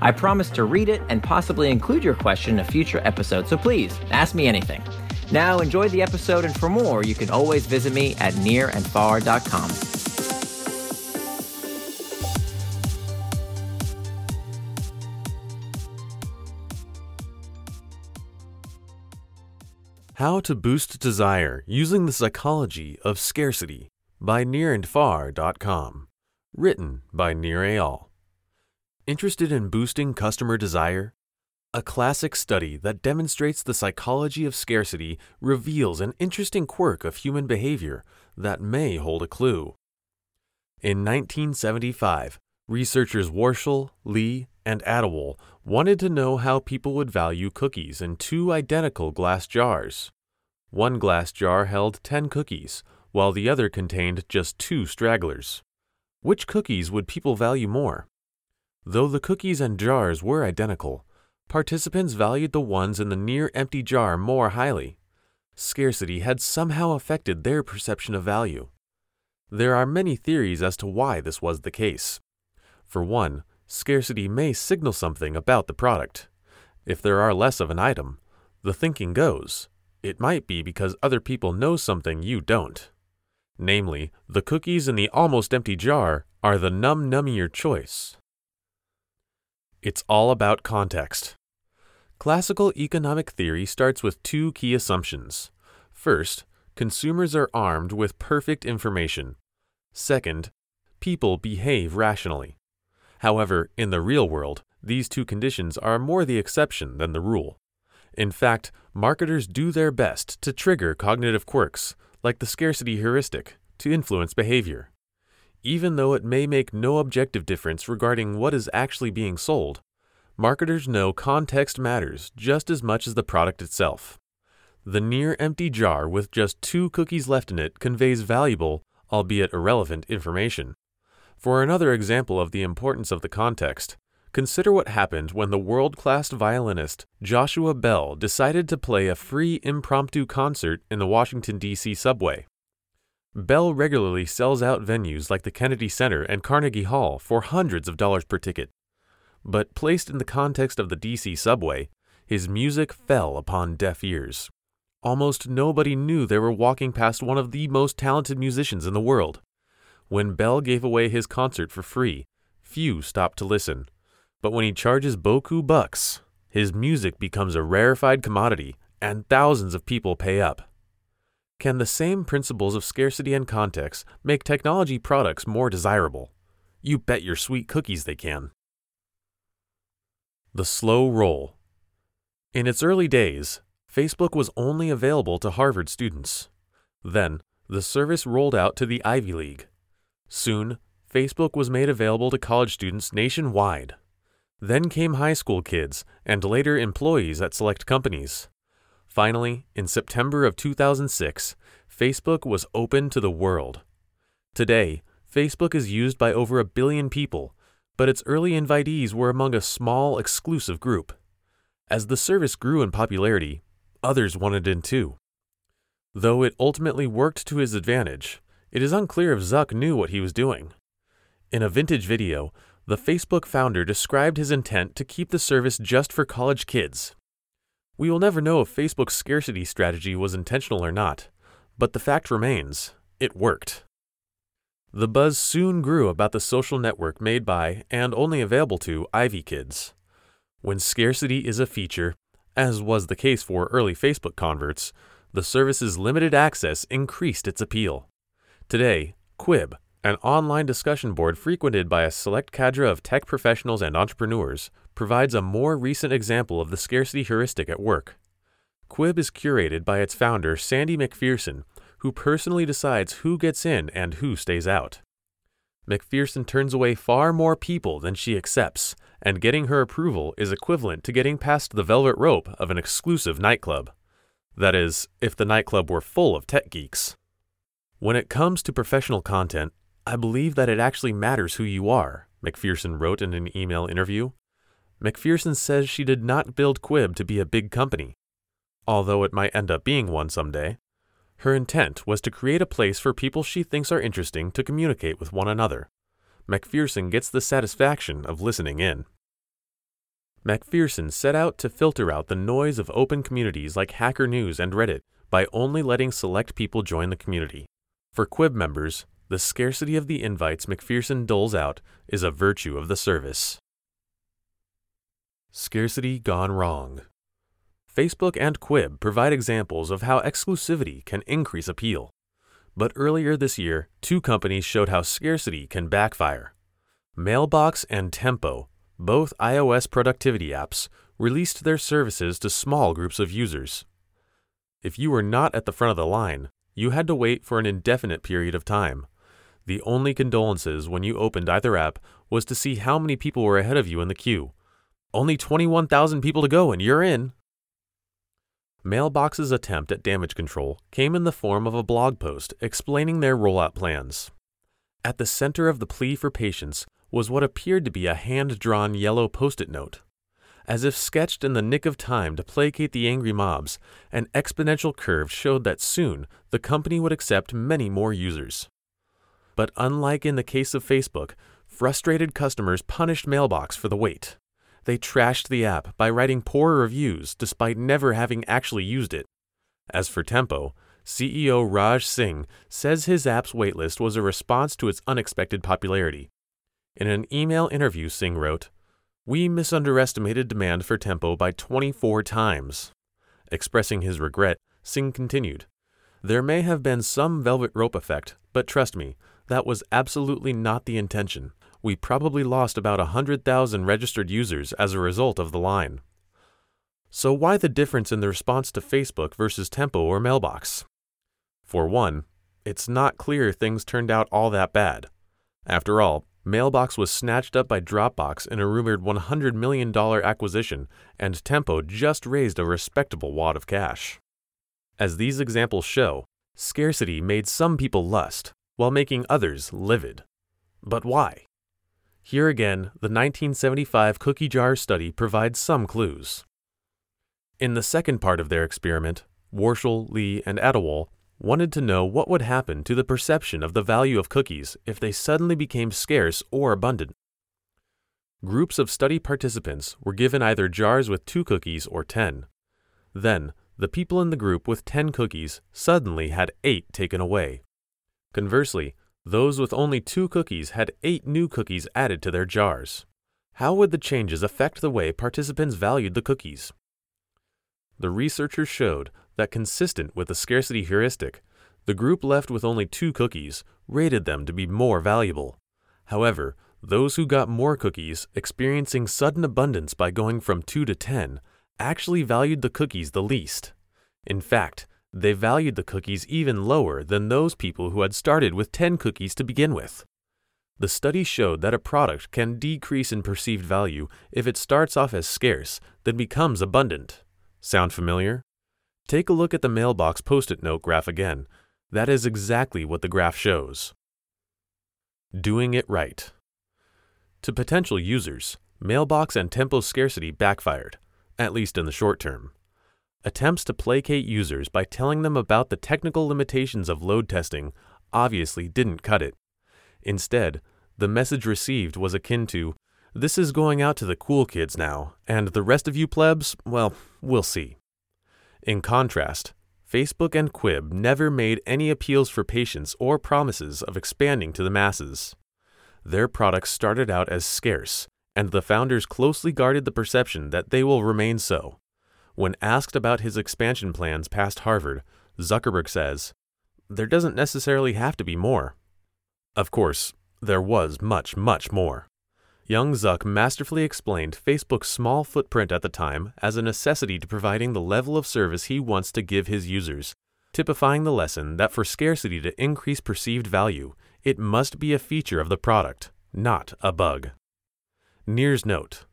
I promise to read it and possibly include your question in a future episode, so please ask me anything. Now, enjoy the episode, and for more, you can always visit me at nirandfar.com. How to Boost Desire Using the Psychology of Scarcity by nirandfar.com. Written by Nir Eyal. Interested in boosting customer desire? A classic study that demonstrates the psychology of scarcity reveals an interesting quirk of human behavior that may hold a clue. In 1975, researchers Worchel, Lee, and Adewole wanted to know how people would value cookies in two identical glass jars. One glass jar held 10 cookies, while the other contained just two stragglers. Which cookies would people value more? Though the cookies and jars were identical, participants valued the ones in the near empty jar more highly. Scarcity had somehow affected their perception of value. There are many theories as to why this was the case. For one, scarcity may signal something about the product. If there are less of an item, the thinking goes, it might be because other people know something you don't. Namely, the cookies in the almost empty jar are the num nummier choice. It's all about context. Classical economic theory starts with two key assumptions. First, consumers are armed with perfect information. Second, people behave rationally. However, in the real world, these two conditions are more the exception than the rule. In fact, marketers do their best to trigger cognitive quirks, like the scarcity heuristic, to influence behavior. Even though it may make no objective difference regarding what is actually being sold, marketers know context matters just as much as the product itself. The near empty jar with just two cookies left in it conveys valuable, albeit irrelevant, information. For another example of the importance of the context, consider what happened when the world class violinist Joshua Bell decided to play a free impromptu concert in the Washington, D.C. subway. Bell regularly sells out venues like the Kennedy Center and Carnegie Hall for hundreds of dollars per ticket. But placed in the context of the DC subway, his music fell upon deaf ears. Almost nobody knew they were walking past one of the most talented musicians in the world. When Bell gave away his concert for free, few stopped to listen. But when he charges boku bucks, his music becomes a rarefied commodity, and thousands of people pay up. Can the same principles of scarcity and context make technology products more desirable? You bet your sweet cookies they can. The slow roll. In its early days, Facebook was only available to Harvard students. Then, the service rolled out to the Ivy League. Soon, Facebook was made available to college students nationwide. Then came high school kids and later employees at select companies. Finally, in September of 2006, Facebook was open to the world. Today, Facebook is used by over a billion people, but its early invitees were among a small, exclusive group. As the service grew in popularity, others wanted in too. Though it ultimately worked to his advantage, it is unclear if Zuck knew what he was doing. In a vintage video, the Facebook founder described his intent to keep the service just for college kids we will never know if Facebook's scarcity strategy was intentional or not, but the fact remains it worked. The buzz soon grew about the social network made by and only available to Ivy kids. When scarcity is a feature, as was the case for early Facebook converts, the service's limited access increased its appeal. Today, Quibb, an online discussion board frequented by a select cadre of tech professionals and entrepreneurs, provides a more recent example of the scarcity heuristic at work. Quibb is curated by its founder, Sandi MacPherson, who personally decides who gets in and who stays out. MacPherson turns away far more people than she accepts, and getting her approval is equivalent to getting past the velvet rope of an exclusive nightclub. That is, if the nightclub were full of tech geeks. When it comes to professional content, I believe that it actually matters who you are, MacPherson wrote in an email interview. MacPherson says she did not build Quibb to be a big company, although it might end up being one someday. Her intent was to create a place for people she thinks are interesting to communicate with one another. MacPherson gets the satisfaction of listening in. MacPherson set out to filter out the noise of open communities like Hacker News and Reddit by only letting select people join the community. For Quibb members, the scarcity of the invites MacPherson doles out is a virtue of the service. Scarcity gone wrong. Facebook and Quibb provide examples of how exclusivity can increase appeal. But earlier this year, two companies showed how scarcity can backfire. Mailbox and Tempo both iOS productivity apps released their services to small groups of users. If you were not at the front of the line, you had to wait for an indefinite period of time. The only condolences when you opened either app was to see how many people were ahead of you in the queue. Only 21,000 people to go and you're in. Mailbox's attempt at damage control came in the form of a blog post explaining their rollout plans. At the center of the plea for patience was what appeared to be a hand drawn yellow post it note. As if sketched in the nick of time to placate the angry mobs, an exponential curve showed that soon the company would accept many more users. But unlike in the case of Facebook, frustrated customers punished Mailbox for the wait. They trashed the app by writing poor reviews despite never having actually used it. As for Tempo, CEO Raj Singh says his app's waitlist was a response to its unexpected popularity in an email interview, Singh wrote, We misunderestimated demand for Tempo by 24 times. Expressing his regret, Singh continued, There may have been some velvet rope effect, but trust me, that was absolutely not the intention. We probably lost about 100,000 registered users as a result of the line. So, why the difference in the response to Facebook versus Tempo or Mailbox? For one, it's not clear things turned out all that bad. After all, Mailbox was snatched up by Dropbox in a rumored $100 million acquisition, and Tempo just raised a respectable wad of cash. As these examples show, scarcity made some people lust, while making others livid. But why? Here again, the 1975 cookie jar study provides some clues. In the second part of their experiment, Worchel, Lee, and Adewole wanted to know what would happen to the perception of the value of cookies if they suddenly became scarce or abundant. Groups of study participants were given either jars with two cookies or 10. Then, the people in the group with 10 cookies suddenly had 8 taken away. Conversely, those with only two cookies had 8 new cookies added to their jars. How would the changes affect the way participants valued the cookies? The researchers showed that consistent with the scarcity heuristic, the group left with only two cookies rated them to be more valuable. However, those who got more cookies, experiencing sudden abundance by going from 2 to 10, actually valued the cookies the least. In fact, they valued the cookies even lower than those people who had started with 10 cookies to begin with. The study showed that a product can decrease in perceived value if it starts off as scarce, then becomes abundant. Sound familiar? Take a look at the mailbox post it note graph again. That is exactly what the graph shows. Doing it right. To potential users, mailbox and tempo scarcity backfired, at least in the short term. Attempts to placate users by telling them about the technical limitations of load testing obviously didn't cut it. Instead, the message received was akin to, This is going out to the cool kids now, and the rest of you plebs, well, we'll see. In contrast, Facebook and Quibb never made any appeals for patience or promises of expanding to the masses. Their products started out as scarce, and the founders closely guarded the perception that they will remain so. When asked about his expansion plans past Harvard, Zuckerberg says, There doesn't necessarily have to be more. Of course, there was much, much more. Young Zuck masterfully explained Facebook's small footprint at the time as a necessity to providing the level of service he wants to give his users, typifying the lesson that for scarcity to increase perceived value, it must be a feature of the product, not a bug. Nir's note.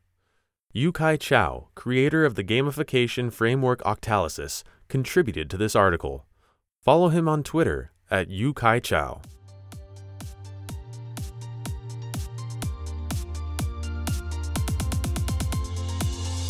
Yu-Kai Chou, creator of the gamification framework Octalysis, contributed to this article. Follow him on Twitter at Yu-Kai Chou.